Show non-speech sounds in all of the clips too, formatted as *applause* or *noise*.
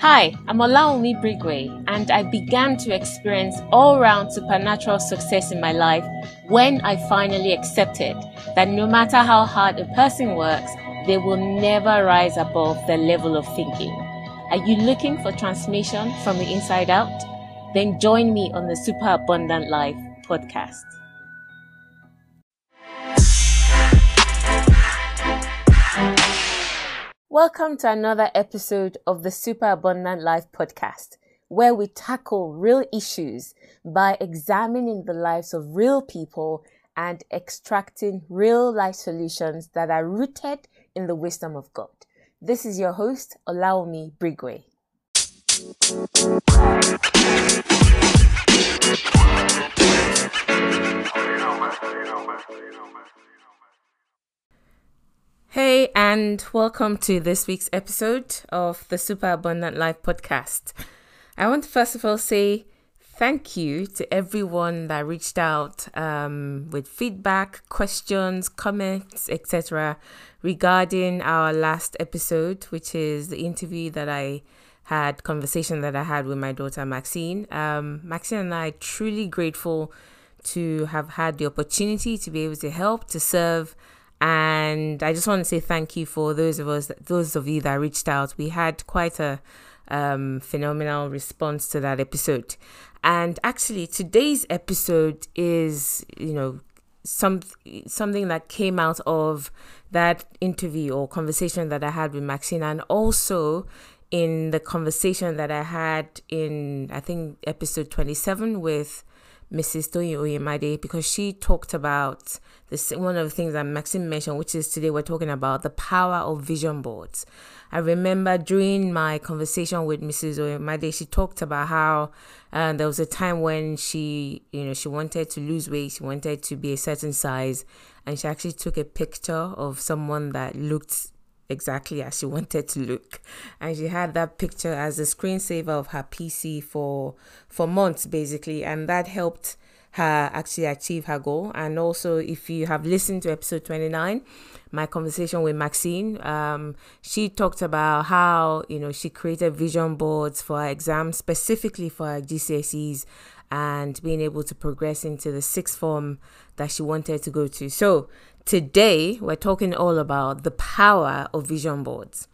Hi, I'm Olawunmi Brigue, and I began to experience all round supernatural success in my life when I finally accepted that no matter how hard a person works, they will never rise above their level of thinking. Are you looking for transformation from the inside out? Then join me on the Super Abundant Life podcast. Welcome to another episode of the Super Abundant Life podcast, where we tackle real issues by examining the lives of real people and extracting real life solutions that are rooted in the wisdom of God. This is your host, Olawunmi Brigue. Hey, and welcome to this week's episode of the Super Abundant Life podcast. I want to first of all say thank you to everyone that reached out um, with feedback, questions, comments, etc., regarding our last episode, which is the interview that I had, conversation that I had with my daughter Maxine. Um, Maxine and I truly grateful to have had the opportunity to be able to help to serve and I just want to say thank you for those of us, those of you that reached out. We had quite a um, phenomenal response to that episode. And actually, today's episode is, you know, some something that came out of that interview or conversation that I had with Maxine, and also in the conversation that I had in I think episode twenty seven with Mrs. Toyin Oyemade because she talked about this one of the things that Maxine mentioned, which is today we're talking about the power of vision boards. I remember during my conversation with Mrs. Oyemade, she talked about how uh, there was a time when she, you know, she wanted to lose weight, she wanted to be a certain size, and she actually took a picture of someone that looked exactly as she wanted to look. And she had that picture as a screensaver of her pc for for months basically. And that helped her actually achieve her goal. And also if you have listened to episode 29 my conversation with maxine um, she talked about how you know she created vision boards for her exams specifically for her gcse's and being able to progress into the sixth form that she wanted to go to. So Today, we're talking all about the power of vision boards.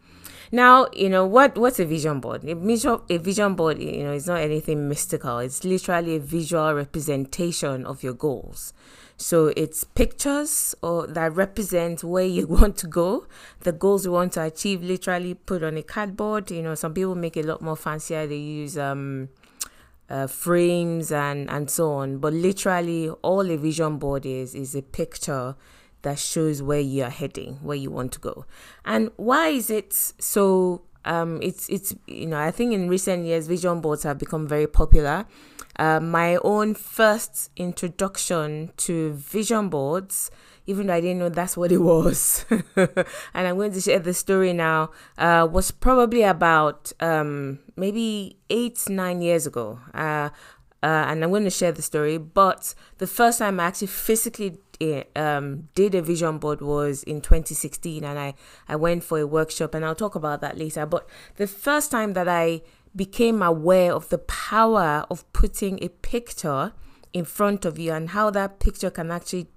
Now, you know what? What's a vision board? A vision, board, you know, is not anything mystical. It's literally a visual representation of your goals. So it's pictures or that represent where you *laughs* want to go, the goals you want to achieve. Literally put on a cardboard. You know, some people make it a lot more fancier. They use um, uh, frames and and so on. But literally, all a vision board is is a picture that shows where you are heading, where you want to go. And why is it so um, it's it's you know I think in recent years vision boards have become very popular. Uh, my own first introduction to vision boards, even though I didn't know that's what it was, *laughs* and I'm going to share the story now, uh, was probably about um, maybe eight nine years ago. Uh, uh, and I'm going to share the story. But the first time I actually physically um, did a vision board was in 2016 and I, I went for a workshop and I'll talk about that later. But the first time that I became aware of the power of putting a picture in front of you and how that picture can actually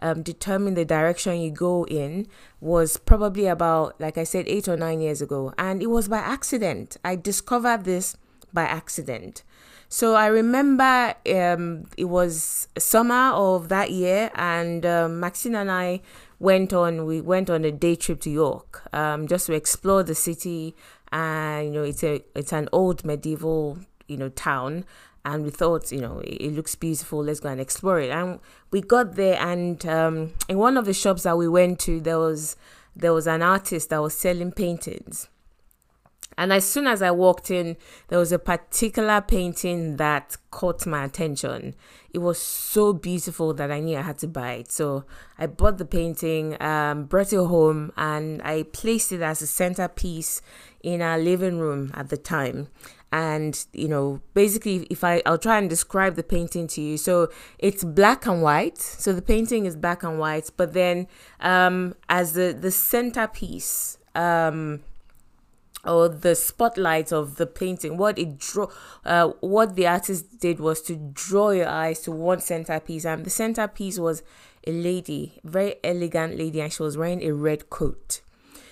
um, determine the direction you go in was probably about, like I said, eight or nine years ago. And it was by accident. I discovered this by accident. So I remember um, it was summer of that year, and um, Maxine and I went on. We went on a day trip to York, um, just to explore the city. And you know, it's a it's an old medieval you know town, and we thought you know it, it looks beautiful. Let's go and explore it. And we got there, and um, in one of the shops that we went to, there was there was an artist that was selling paintings and as soon as I walked in, there was a particular painting that caught my attention. It was so beautiful that I knew I had to buy it. So I bought the painting, um, brought it home, and I placed it as a centerpiece in our living room at the time and you know basically if i i'll try and describe the painting to you so it's black and white so the painting is black and white but then um as the the centerpiece um or the spotlight of the painting what it draw uh, what the artist did was to draw your eyes to one centerpiece and the centerpiece was a lady very elegant lady and she was wearing a red coat.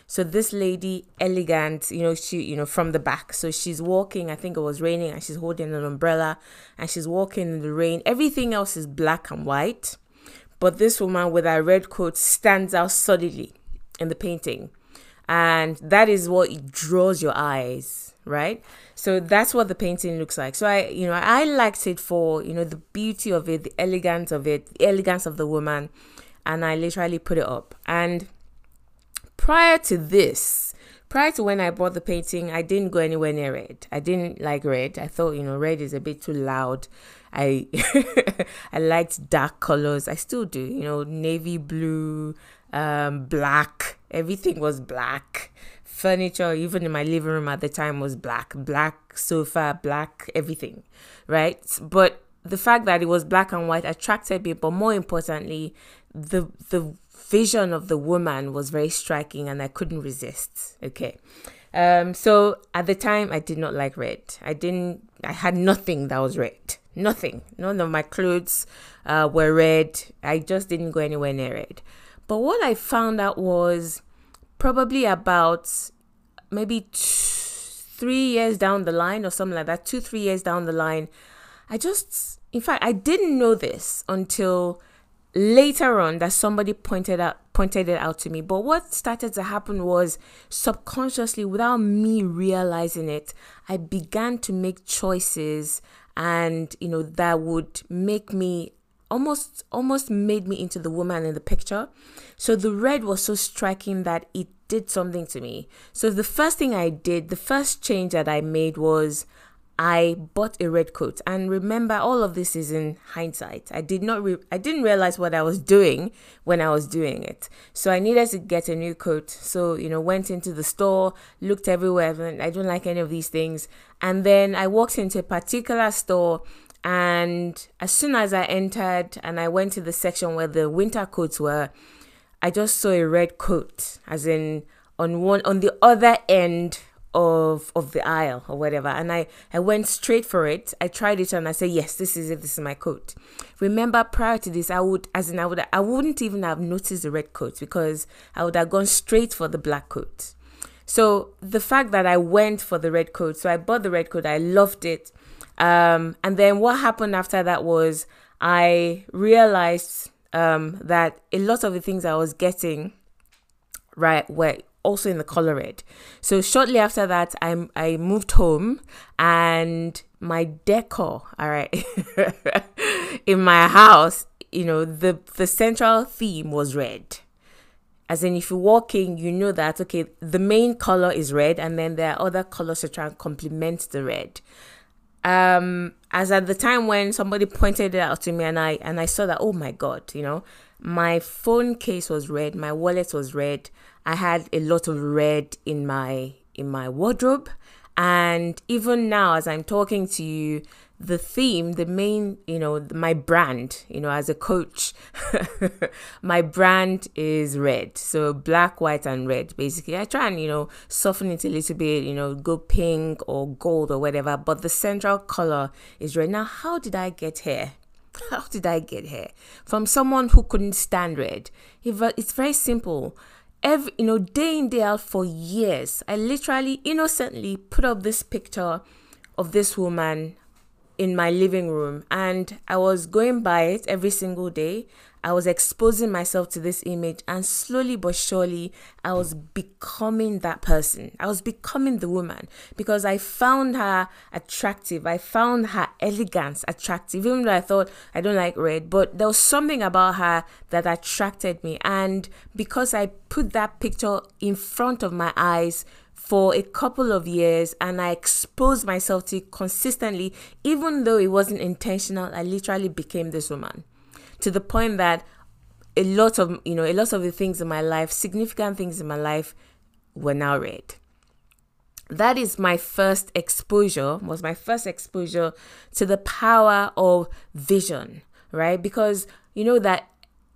So this lady elegant you know she you know from the back. So she's walking i think it was raining and she's holding an umbrella and she's walking in the rain. Everything else is black and white but this woman with her red coat stands out solidly in the painting and that is what it draws your eyes right? So that's what the painting looks like. So i you know i liked it for you know the beauty of it the elegance of it the elegance of the woman. And i literally put it up. And prior to this prior to when i bought the painting i didn't go anywhere near red. I didn't like red. I thought you know red is a bit too loud. I *laughs* i liked dark colors. I still do you know navy blue um black Everything was black. Furniture, even in my living room at the time, was black. Black sofa, black everything, right? But the fact that it was black and white attracted me, but more importantly, the the vision of the woman was very striking and I couldn't resist. Okay. Um, so at the time I did not like red. I didn't I had nothing that was red. Nothing. None of my clothes uh, were red. I just didn't go anywhere near it. But what I found out was probably about maybe two, three years down the line or something like that, two, three years down the line, I just, in fact, I didn't know this until later on that somebody pointed out pointed it out to me. But what started to happen was subconsciously without me realizing it i began to make choices and you know that would make me almost almost made me into the woman in the picture. So the red was so striking that it did something to me. So the first thing I did, the first change that I made was I bought a red coat. And remember all of this is in hindsight. I did not re- I didn't realize what I was doing when I was doing it. So I needed to get a new coat. So, you know, went into the store, looked everywhere, and I don't like any of these things. And then I walked into a particular store and as soon as I entered and I went to the section where the winter coats were, I just saw a red coat, as in on one on the other end of of the aisle or whatever. And I, I went straight for it. I tried it and I said, Yes, this is it, this is my coat. Remember prior to this, I would as in I would I wouldn't even have noticed the red coat because I would have gone straight for the black coat. So the fact that I went for the red coat, so I bought the red coat, I loved it. Um, and then what happened after that was I realized um, that a lot of the things I was getting right were also in the color red. So shortly after that, I I moved home and my decor, all right, *laughs* in my house, you know, the the central theme was red. As in, if you're walking, you know that okay, the main color is red, and then there are other colors to try and complement the red um as at the time when somebody pointed it out to me and I and I saw that oh my god you know my phone case was red my wallet was red. I had a lot of red in my in my wardrobe. And even now as I'm talking to you the theme, the main, you know, my brand, you know, as a coach, *laughs* my brand is red. So black, white, and red. Basically, I try and, you know, soften it a little bit, you know, go pink or gold or whatever. But the central color is red. Now, how did I get here? *laughs* How did I get here? From someone who couldn't stand red. It's very simple. Every, you know, day in, day out for years, I literally innocently put up this picture of this woman in my living room and I was going by it every single day. I was exposing myself to this image and slowly but surely I was becoming that person. I was becoming the woman because I found her attractive. I found her elegance attractive, even though I thought I don't like red, but there was something about her that attracted me. And because I put that picture in front of my eyes, for a couple of years and I exposed myself to consistently, even though it wasn't intentional, I literally became this woman to the point that a lot of, you know, a lot of the things in my life, significant things in my life, were now red. That is my first exposure, was my first exposure to the power of vision, right? Because you know that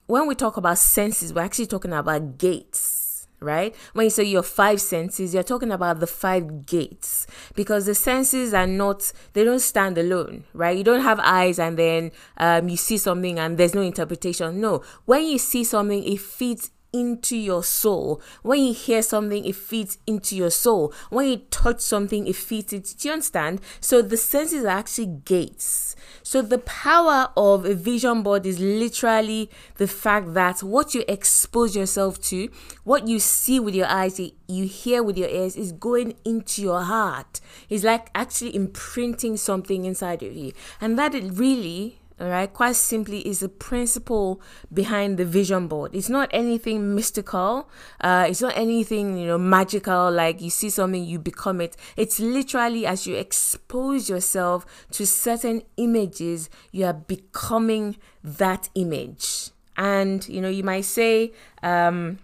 when we talk about senses, we're actually talking about gates right? When you say your five senses, you're talking about the five gates because the senses are not, they don't stand alone, right? You don't have eyes and then um, you see something and there's no interpretation. No, when you see something, it feeds into your soul. When you hear something, it feeds into your soul. When you touch something, it feeds it. Do you understand? So the senses are actually gates. So the power of a vision board is literally the fact that what you expose yourself to, what you see with your eyes, you hear with your ears, is going into your heart. It's like actually imprinting something inside of you. And that it really all right quite simply is the principle behind the vision board. It's not anything mystical uh, it's not anything you know magical like you see something you become it. It's literally as you expose yourself to certain images you are becoming that image. And you know you might say um,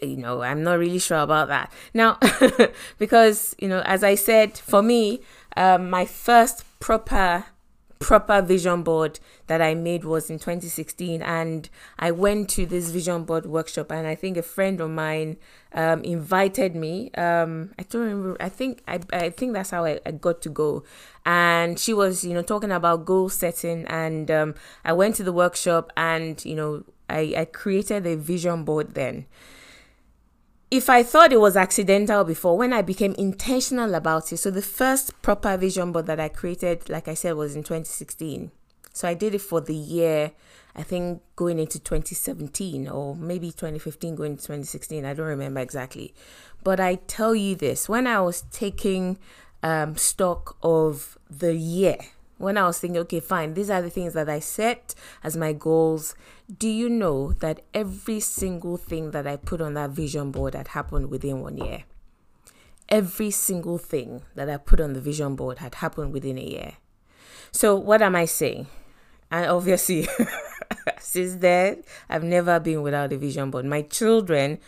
you know i'm not really sure about that. Now *laughs* because you know as i said for me um, my first proper proper vision board that I made was in 2016, and I went to this vision board workshop, and I think a friend of mine um, invited me. Um, I don't remember. I think I I think that's how I, I got to go, and she was you know talking about goal setting, and um, I went to the workshop, and you know I I created a vision board then if I thought it was accidental before, when I became intentional about it, so the first proper vision board that I created, like I said, was in 2016. So I did it for the year, I think going into 2017 or maybe 2015 going to 2016. I don't remember exactly. But I tell you this when I was taking um, stock of the year, when I was thinking, okay, fine, these are the things that I set as my goals. Do you know that every single thing that I put on that vision board had happened within one year? Every single thing that I put on the vision board had happened within a year. So, what am I saying? And obviously, *laughs* since then, I've never been without a vision board. My children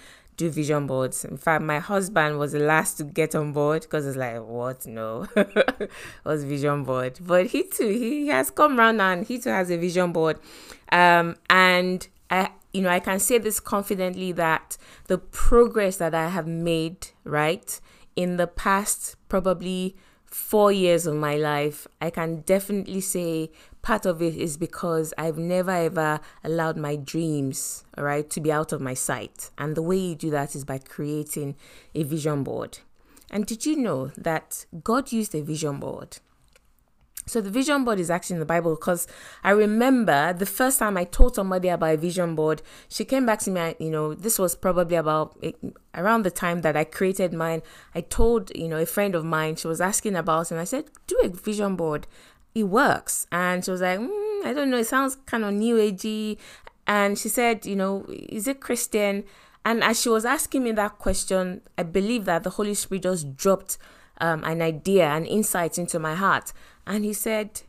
do vision boards. In fact, my husband was the last to get on board because it's like, what? No, *laughs* was vision board. But he too, he has come around and he too has a vision board. Um, and I, you know, I can say this confidently that the progress that I have made, right, in the past probably four years of my life, I can definitely say part of it is because I've never ever allowed my dreams, all right, to be out of my sight. And the way you do that is by creating a vision board. And did you know that God used a vision board? So the vision board is actually in the Bible because I remember the first time I told somebody about a vision board, she came back to me. You know, this was probably about eh, around the time that I created mine. I told you know a friend of mine. She was asking about, and I said, "Do a vision board it works. And she was like, mm, I don't know, it sounds kind of new agey. And she said, you know, is it Christian? And as she was asking me that question, I believe that the Holy Spirit just dropped um, an idea, an insight into my heart. And he said,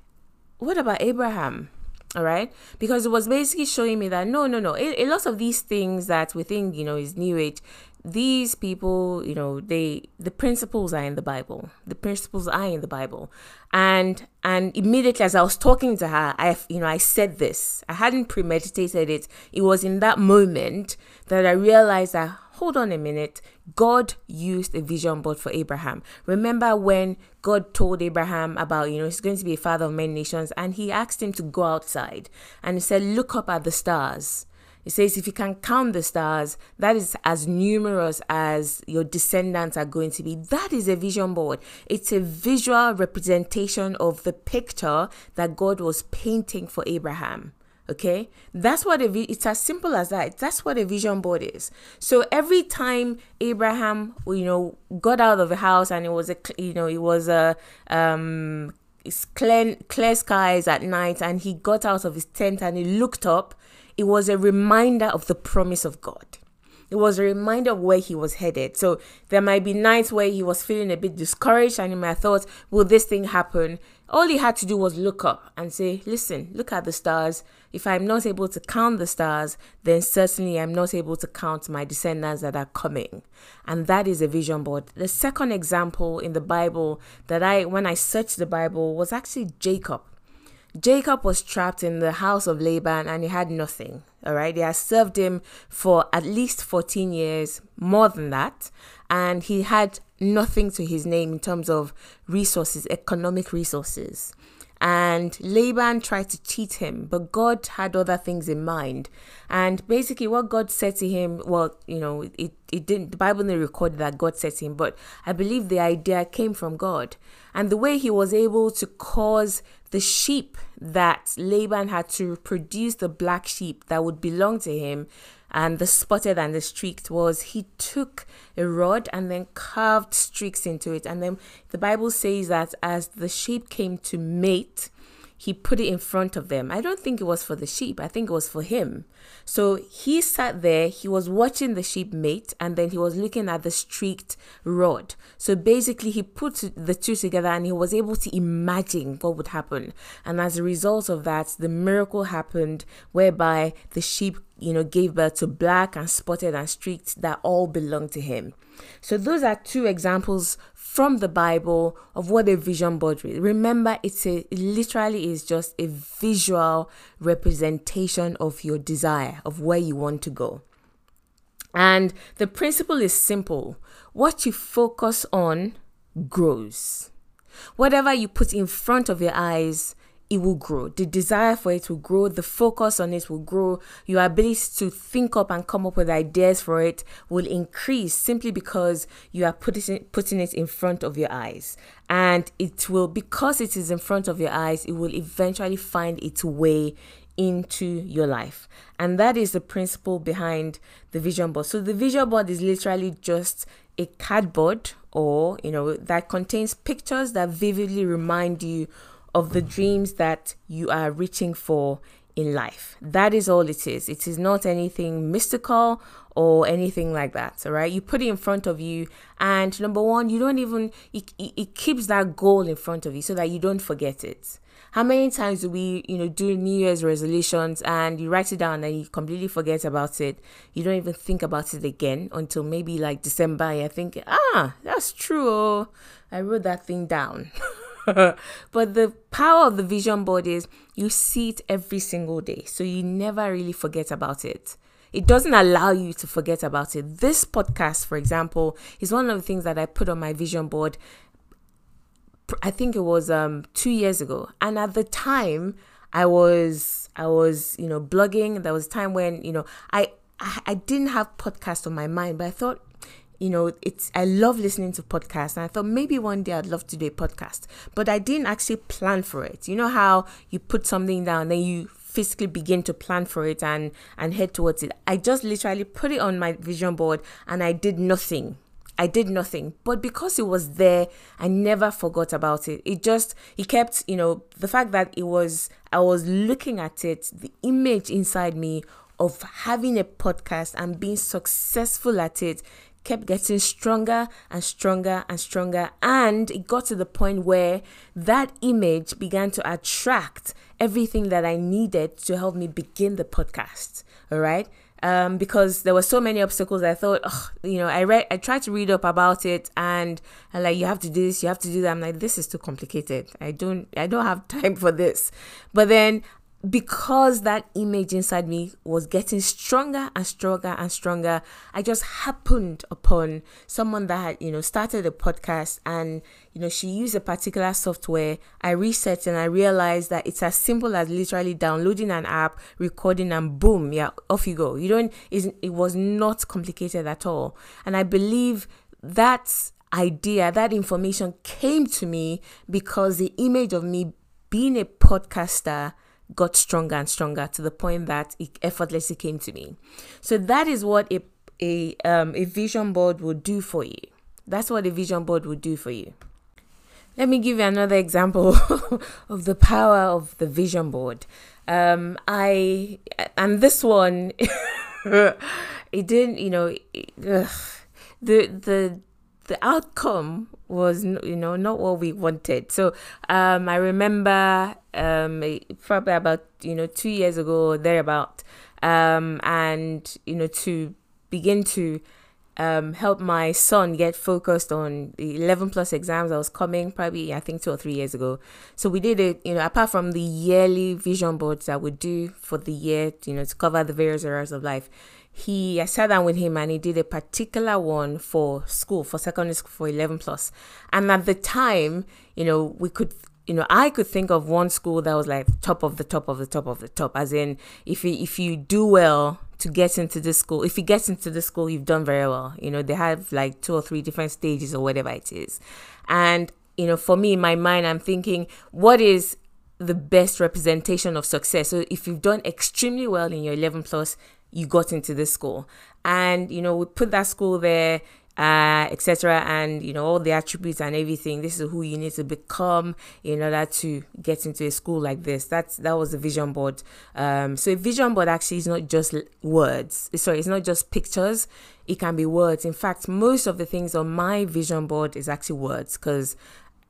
What about Abraham? All right. Because it was basically showing me that no, no, no. A, a lot of these things that we think, you know, is new age, these people, you know, they the principles are in the Bible. The principles are in the Bible. And and immediately as I was talking to her, I you know, I said this. I hadn't premeditated it. It was in that moment that I realized that hold on a minute. God used a vision board for Abraham. Remember when God told Abraham about, you know, he's going to be a father of many nations and he asked him to go outside and he said, Look up at the stars it says, if you can count the stars, that is as numerous as your descendants are going to be. That is a vision board. It's a visual representation of the picture that God was painting for Abraham. Okay, that's what a it's as simple as that. That's what a vision board is. So every time Abraham, you know, got out of the house and it was a, you know, it was a um, it's clear clear skies at night, and he got out of his tent and he looked up it was a reminder of the promise of God. It was a reminder of where he was headed. So there might be nights where he was feeling a bit discouraged and he might have thought, will this thing happen? All he had to do was look up and say, listen, look at the stars. If I'm not able to count the stars, then certainly I'm not able to count my descendants that are coming. And that is a vision board. The second example in the Bible that I, when I searched the Bible, was actually Jacob. Jacob was trapped in the house of Laban and he had nothing. All right. They had served him for at least 14 years, more than that. And he had nothing to his name in terms of resources, economic resources. And Laban tried to cheat him, but God had other things in mind. And basically, what God said to him, well, you know, it, it didn't, the Bible didn't record that God said to him, but I believe the idea came from God. And the way he was able to cause the sheep that Laban had to produce the black sheep that would belong to him and the spotted and the streaked was he took a rod and then carved streaks into it. And then the Bible says that as the sheep came to mate, he put it in front of them. I don't think it was for the sheep, I think it was for him. So he sat there, he was watching the sheep mate, and then he was looking at the streaked rod. So basically, he put the two together and he was able to imagine what would happen. And as a result of that, the miracle happened whereby the sheep you know, gave birth to black and spotted and streaked that all belong to him. So those are two examples from the Bible of what a vision board is. Remember, it's a it literally is just a visual representation of your desire of where you want to go. And the principle is simple. What you focus on grows. Whatever you put in front of your eyes it will grow. The desire for it will grow. The focus on it will grow. Your ability to think up and come up with ideas for it will increase simply because you are putting putting it in front of your eyes. And it will, because it is in front of your eyes, it will eventually find its way into your life. And that is the principle behind the vision board. So the vision board is literally just a cardboard or, you know, that contains pictures that vividly remind you of the dreams that you are reaching for in life. That is all it is. It is not anything mystical or anything like that. All right. You put it in front of you, and number one, you don't even, it, it keeps that goal in front of you so that you don't forget it. How many times do we, you know, do New Year's resolutions and you write it down and you completely forget about it? You don't even think about it again until maybe like December. I think, ah, that's true. Oh, I wrote that thing down. *laughs* *laughs* but the power of the vision board is you see it every single day. So you never really forget about it. It doesn't allow you to forget about it. This podcast, for example, is one of the things that I put on my vision board. I think it was um 2 years ago. And at the time, I was I was, you know, blogging. There was a time when, you know, I I, I didn't have podcast on my mind, but I thought you know, it's I love listening to podcasts and I thought maybe one day I'd love to do a podcast. But I didn't actually plan for it. You know how you put something down, then you physically begin to plan for it and and head towards it. I just literally put it on my vision board and I did nothing. I did nothing. But because it was there, I never forgot about it. It just it kept, you know, the fact that it was I was looking at it, the image inside me of having a podcast and being successful at it kept getting stronger and stronger and stronger. And it got to the point where that image began to attract everything that I needed to help me begin the podcast. All right. Um, because there were so many obstacles, I thought, you know, I read, I tried to read up about it, and I like, you have to do this, you have to do that. I'm like, this is too complicated. I don't, I don't have *laughs* time for this. But then because that image inside me was getting stronger and stronger and stronger, I just happened upon someone that had, you know, started a podcast and, you know, she used a particular software. I researched and I realized that it's as simple as literally downloading an app, recording, and boom, yeah, off you go. You don't, it was not complicated at all. And I believe that idea, that information came to me because the image of me being a podcaster got stronger and stronger to the point that it effortlessly came to me. So that is what a a um, a vision board will do for you. That's what a vision board will do for you. Let me give you another example *laughs* of the power of the vision board. Um, I and this one, *laughs* it didn't, you know, it, ugh, the the the outcome was you know not what we wanted so um i remember um probably about you know two years ago thereabout um and you know to begin to um, help my son get focused on the 11 plus exams that was coming probably I think two or three years ago. So we did it, you know, apart from the yearly vision boards that we do for the year, you know, to cover the various areas of life. He, I sat down with him and he did a particular one for school, for secondary school, for 11 plus. And at the time, you know, we could you know, I could think of one school that was like top of the top of the top of the top, as in if you, if you do well to get into this school, if you get into the school, you've done very well. You know, they have like two or three different stages or whatever it is, and you know, for me in my mind, I'm thinking, what is the best representation of success? So if you've done extremely well in your 11 plus, you got into this school, and you know, we put that school there uh, etc. And you know all the attributes and everything. This is who you need to become in order to get into a school like this. That's that was the vision board. Um, so a vision board actually is not just words. Sorry, it's not just pictures. It can be words. In fact, most of the things on my vision board is actually words because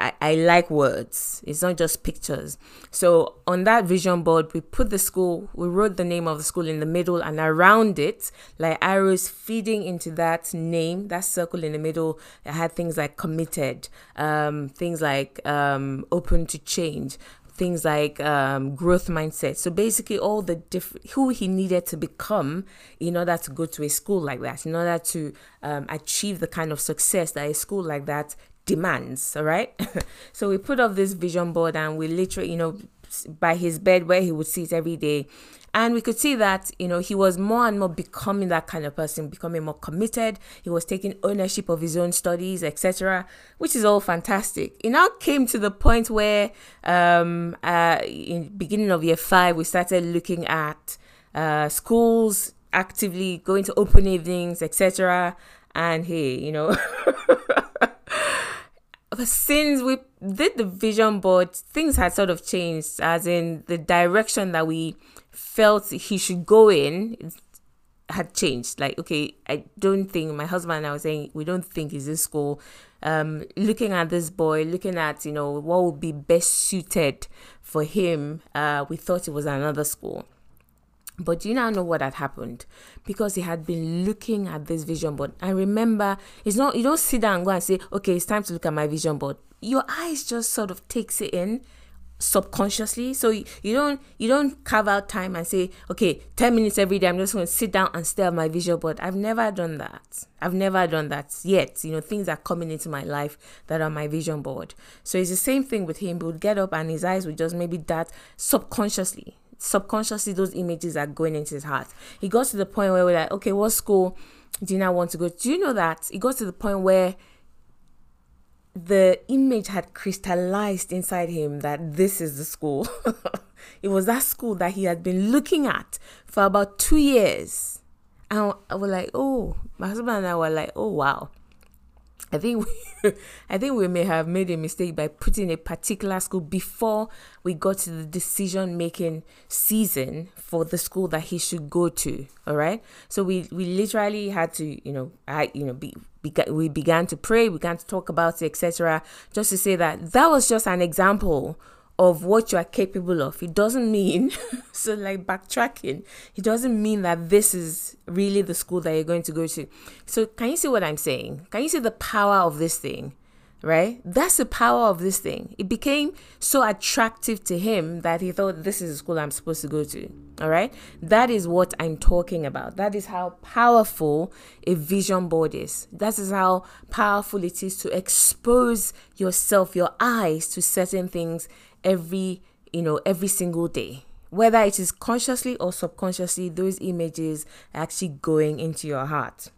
I, I like words. It's not just pictures. So on that vision board, we put the school, we wrote the name of the school in the middle and around it, like arrows feeding into that name, that circle in the middle, it had things like committed, um, things like um, open to change, things like um, growth mindset. So basically, all the different who he needed to become in order to go to a school like that, in order to um, achieve the kind of success that a school like that demands all right? *laughs* So we put up this vision board and we literally you know by his bed where he would sit every day. And we could see that you know he was more and more becoming that kind of person becoming more committed. He was taking ownership of his own studies etc which is all fantastic. It now came to the point where um uh in beginning of year five we started looking at uh schools actively going to open evenings etc and hey you know *laughs* since we did the vision board, things had sort of changed, as in the direction that we felt he should go in had changed. Like, okay, I don't think my husband and I were saying we don't think he's in school. Um, looking at this boy, looking at you know what would be best suited for him, uh, we thought it was another school. But you now know what had happened because he had been looking at this vision board. I remember it's not you don't sit down and go and say, okay, it's time to look at my vision board. Your eyes just sort of takes it in subconsciously. So you, you don't you don't carve out time and say, okay, 10 minutes every day, I'm just going to sit down and stare at my vision board. I've never done that. I've never done that yet. You know, things are coming into my life that are my vision board. So it's the same thing with him. He would get up and his eyes would just maybe dart subconsciously subconsciously those images are going into his heart. He got to the point where we're like, okay, what school do you now want to go? Do you know that? He got to the point where the image had crystallized inside him that this is the school. *laughs* it was that school that he had been looking at for about two years. And I was like, oh, my husband and I were like, oh wow. I think we, *laughs* I think we may have made a mistake by putting a particular school before we got to the decision making season for the school that he should go to. All right, so we we literally had to you know I you know be, we began to pray, we began to talk about it, etc. Just to say that that was just an example of what you are capable of. It doesn't mean, *laughs* so like backtracking, it doesn't mean that this is really the school that you're going to go to. So, can you see what I'm saying? Can you see the power of this thing? Right? That's the power of this thing. It became so attractive to him that he thought this is the school I'm supposed to go to. All right? That is what I'm talking about. That is how powerful a vision board is. That is how powerful it is to expose yourself, your eyes to certain things every you know every single day. Whether it is consciously or subconsciously those images are actually going into your heart.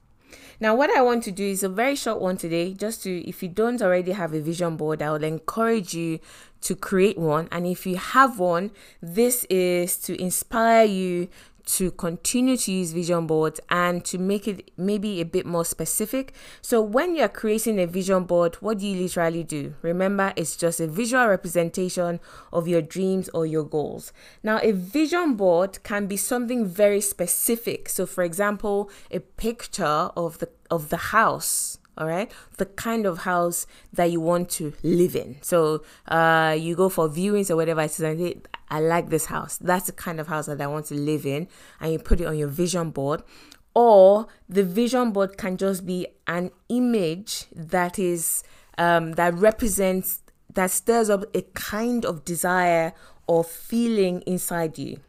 Now what i want to do is a very short one today just to if you don't already have a vision board i would encourage you to create one. And if you have one this is to inspire you to continue to use vision boards and to make it maybe a bit more specific. So, when you're creating a vision board, what do you literally do? Remember, it's just a visual representation of your dreams or your goals. Now, a vision board can be something very specific. So, for example, a picture of the of the house all right the kind of house that you want to live in so uh you go for viewings or whatever it is and I like this house. That's the kind of house that I want to live in. And you put it on your vision board. or the vision board can just be an image that is um, that represents that stirs up a kind of desire or feeling inside you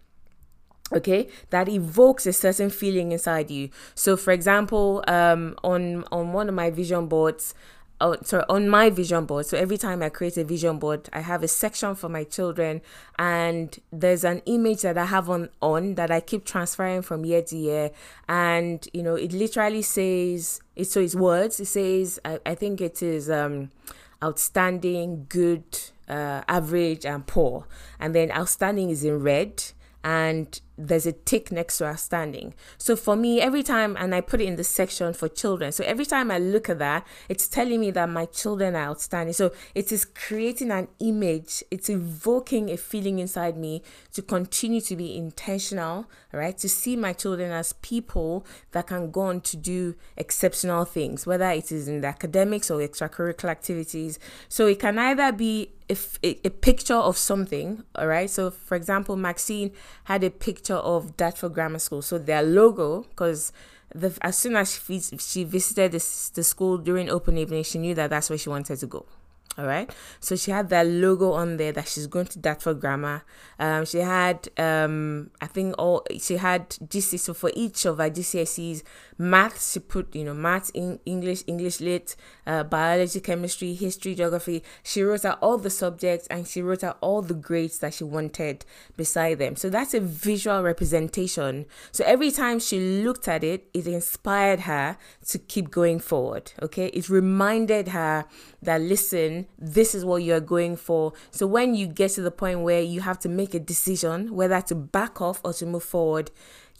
okay that evokes a certain feeling inside you so for example um on on one of my vision boards oh, sorry, on my vision board. So every time I create a vision board, I have a section for my children, and there's an image that I have on on that I keep transferring from year to year, and you know, it literally says it. So it's words. It says I, I think it is um, outstanding, good, uh, average, and poor, and then outstanding is in red and there's a tick next to outstanding. So for me, every time, and I put it in the section for children. So every time I look at that, it's telling me that my children are outstanding. So it is creating an image, it's evoking a feeling inside me to continue to be intentional, right? To see my children as people that can go on to do exceptional things, whether it is in the academics or extracurricular activities. So it can either be a, a, picture of something, all right? So, for example, Maxine had a picture of Dartford Grammar School. So their logo, because the as soon as she, she visited this, the school during open evening, she knew that that's where she wanted to go. All right. So she had that logo on there that she's going to Dartford Grammar. Um, she had, um, I think all she had GC. So for each of her GCSEs, maths she put, you know, maths, in English, English lit, uh, biology, chemistry, history, geography. She wrote out all the subjects and she wrote out all the grades that she wanted beside them. So that's a visual representation. So every time she looked at it, it inspired her to keep going forward. Okay. It reminded her that listen, this is what you're going for. So when you get to the point where you have to make a decision whether to back off or to move forward,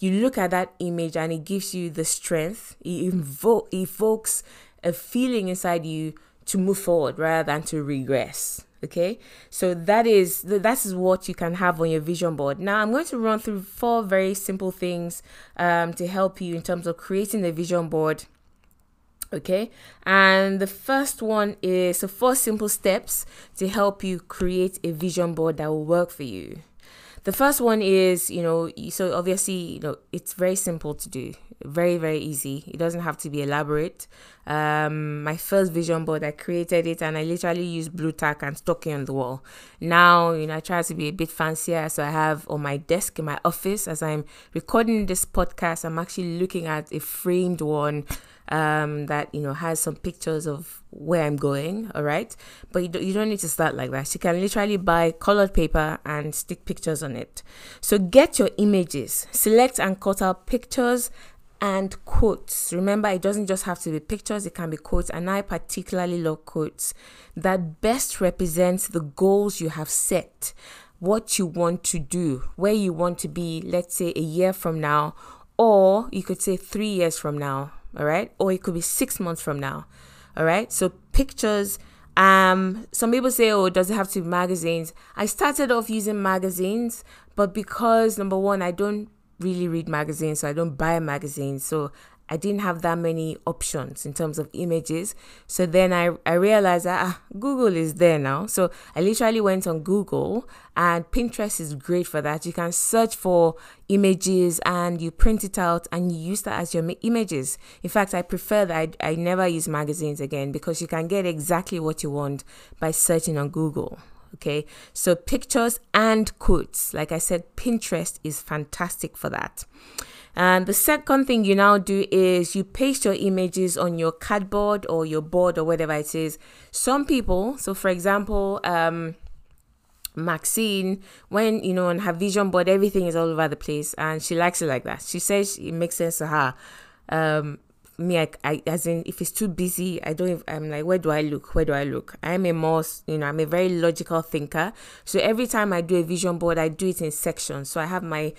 you look at that image and it gives you the strength. It evo- evokes a feeling inside you to move forward rather than to regress okay so that is that is what you can have on your vision board now i'm going to run through four very simple things um, to help you in terms of creating the vision board okay? And the first one is so four simple steps to help you create a vision board that will work for you. The first one is you know so obviously you know it's very simple to do. Very very easy. It doesn't have to be elaborate. Um my first vision board i created it and i literally used Blu Tack and stuck it on the wall. Now you know i try to be a bit fancier so i have on my desk in my office as i'm recording this podcast i'm actually looking at a framed one um, that you know has some pictures of where I'm going. All right, but you, do, you don't need to start like that. You can literally buy colored paper and stick pictures on it. So get your images, select and cut out pictures and quotes. Remember, it doesn't just have to be pictures, it can be quotes. And I particularly love quotes that best represents the goals you have set, what you want to do, where you want to be, let's say a year from now, or you could say three years from now all right? Or it could be six months from now all right? So pictures um some people say oh does it have to be magazines? I started off using magazines but because number one i don't really read magazines so i don't buy magazines. So I didn't have that many options in terms of images. So then I, I realized that ah, Google is there now. So I literally went on Google and Pinterest is great for that. You can search for images and you print it out and you use that as your images. In fact, I prefer that I, I never use magazines again because you can get exactly what you want by searching on Google. Okay, so pictures and quotes. Like I said, Pinterest is fantastic for that. And the second thing you now do is you paste your images on your cardboard or your board or whatever it is. Some people, so for example, um, Maxine, when you know on her vision board, everything is all over the place, and she likes it like that. She says it makes sense to her. Um, me, I, I, as in, if it's too busy, I don't. I'm like, where do I look? Where do I look? I'm a more, you know, I'm a very logical thinker. So every time I do a vision board, I do it in sections. So I have my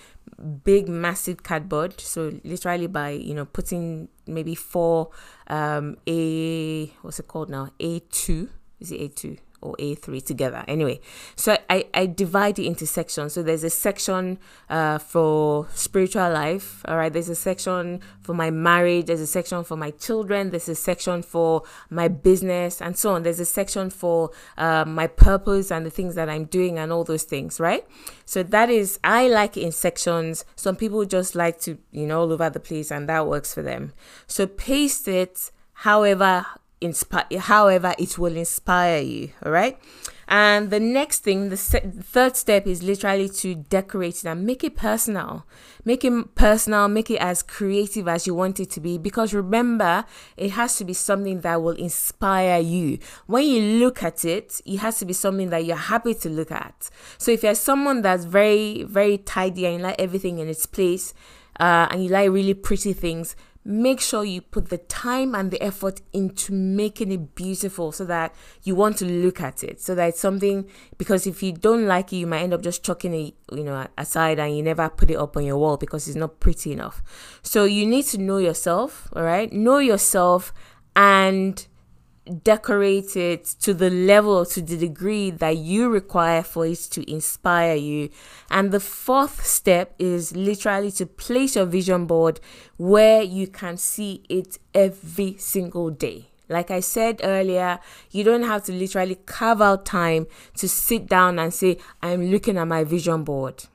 big, massive cardboard. So literally by you know putting maybe four, um, a what's it called now? A two is it A two? Or A3 together. Anyway, so I, I divide it into sections. So there's a section uh, for spiritual life. All right. There's a section for my marriage. There's a section for my children. There's a section for my business and so on. There's a section for uh, my purpose and the things that I'm doing and all those things. Right. So that is, I like in sections. Some people just like to, you know, all over the place and that works for them. So paste it however inspire however it will inspire you all right and the next thing the, se- third step is literally to decorate it and make it personal. Make it personal make it as creative as you want it to be because remember it has to be something that will inspire you. When you look at it it has to be something that you're happy to look at. So if you're someone that's very very tidy and you like everything in its place uh, and you like really pretty things make sure you put the time and the effort into making it beautiful so that you want to look at it. So that it's something because if you don't like it you might end up just chucking it you know aside and you never put it up on your wall because it's not pretty enough. So you need to know yourself all right? Know yourself and decorate it to the level, to the degree that you require for it to inspire you. And the fourth step is literally to place your vision board where you can see it every single day. Like I said earlier, you don't have to literally carve out time to sit down and say, I'm looking at my vision board.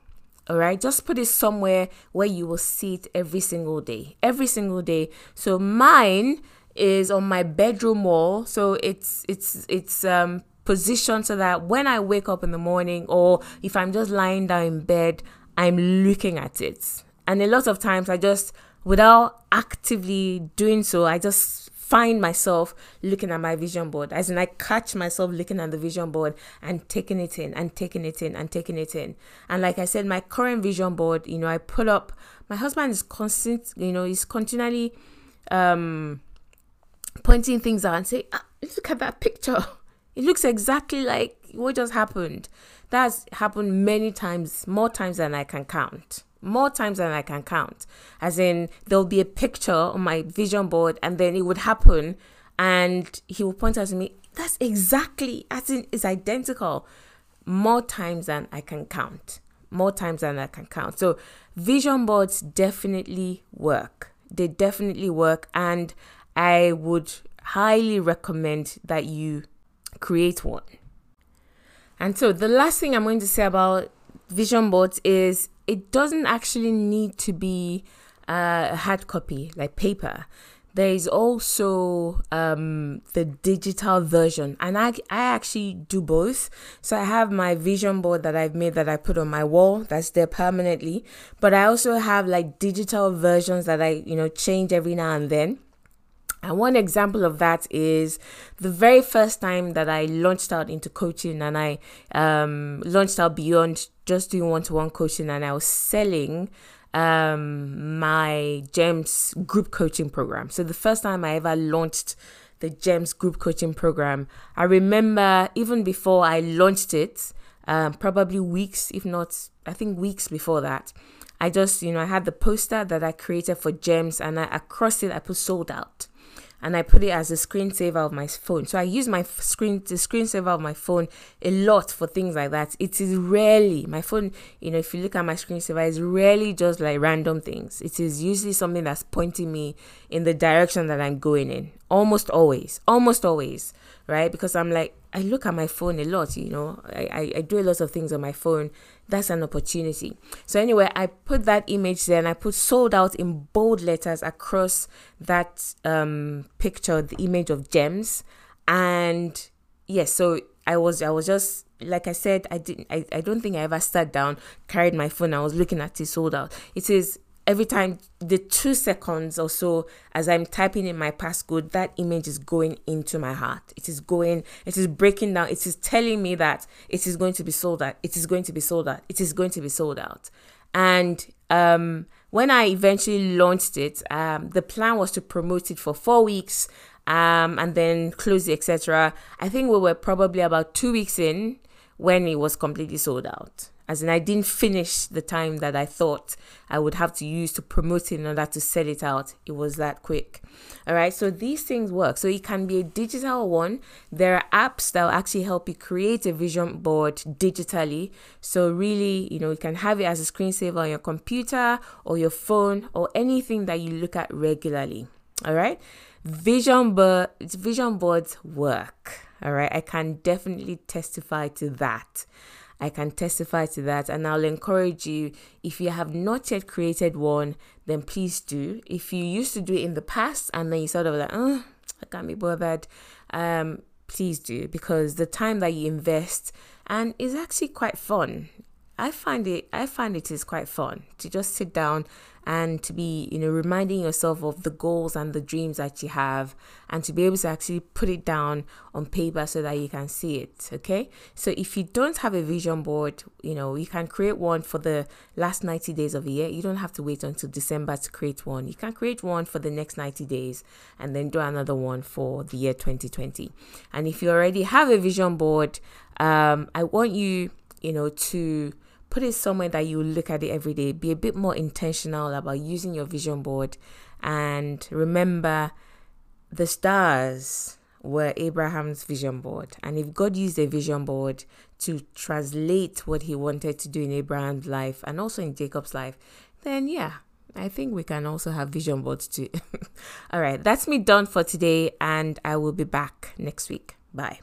All right, just put it somewhere where you will see it every single day. Every single day. So mine is on my bedroom wall. So it's it's it's um positioned so that when I wake up in the morning or if I'm just lying down in bed, I'm looking at it. And a lot of times I just without actively doing so, I just find myself looking at my vision board. As in I catch myself looking at the vision board and taking it in and taking it in and taking it in. And like I said, my current vision board, you know, I pull up my husband is constant, you know, he's continually um pointing things out and say, ah, look at that picture. *laughs* It looks exactly like what just happened. That's happened many times, more times than I can count. More times than I can count. As in, there'll be a picture on my vision board, and then it would happen, and he will point out to me, that's exactly, as in, it's identical. More times than I can count. More times than I can count. So, vision boards definitely work. They definitely work. And I would highly recommend that you create one. And so the last thing I'm going to say about vision boards is it doesn't actually need to be a hard copy like paper. There is also um, the digital version, and I, I actually do both. So I have my vision board that I've made that I put on my wall that's there permanently, but I also have like digital versions that I you know change every now and then. And one example of that is the very first time that I launched out into coaching and I um, launched out beyond just doing one to one coaching and I was selling um, my GEMS group coaching program. So the first time I ever launched the GEMS group coaching program, I remember even before I launched it, um, probably weeks, if not, I think weeks before that. I just, you know, I had the poster that I created for GEMS and I, across it I put sold out and I put it as a screensaver of my phone. So I use my screen the screensaver of my phone a lot for things like that. It is rarely my phone, you know, if you look at my screensaver, it's rarely just like random things. It is usually something that's pointing me in the direction that I'm going in. Almost always. Almost always. Right? Because I'm like I look at my phone a lot, you know. I, I, I do a lot of things on my phone that's an opportunity. So anyway, I put that image there and I put sold out in bold letters across that um, picture, the image of gems. And yes, so I was I was just like I said, I didn't I, I don't think I ever sat down, carried my phone, I was looking at it sold out. It is every time the two seconds or so as I'm typing in my passcode, that image is going into my heart. It is going, it is breaking down. It is telling me that it is going to be sold out. It is going to be sold out. It is going to be sold out. And um, when I eventually launched it, um, the plan was to promote it for four weeks um, and then close it, etc. I think we were probably about two weeks in when it was completely sold out. As in I didn't finish the time that I thought I would have to use to promote it in order to set it out. It was that quick. All right, so these things work. So it can be a digital one. There are apps that will actually help you create a vision board digitally. So really, you know, you can have it as a screensaver on your computer or your phone or anything that you look at regularly. All right, vision board vision boards work. All right, I can definitely testify to that. I can testify to that. And I'll encourage you if you have not yet created one, then please do. If you used to do it in the past and then you sort of like, oh, I can't be bothered, um, please do because the time that you invest and is actually quite fun. I find it I find it is quite fun to just sit down and to be, you know, reminding yourself of the goals and the dreams that you have and to be able to actually put it down on paper so that you can see it. Okay. So if you don't have a vision board, you know, you can create one for the last 90 days of the year. You don't have to wait until December to create one. You can create one for the next 90 days and then do another one for the year 2020. And if you already have a vision board, um, I want you, you know, to put it somewhere that you look at it every day. Be a bit more intentional about using your vision board. And remember, the stars were Abraham's vision board. And if God used a vision board to translate what he wanted to do in Abraham's life and also in Jacob's life, then yeah, I think we can also have vision boards too. *laughs* All right, that's me done for today, and I will be back next week. Bye.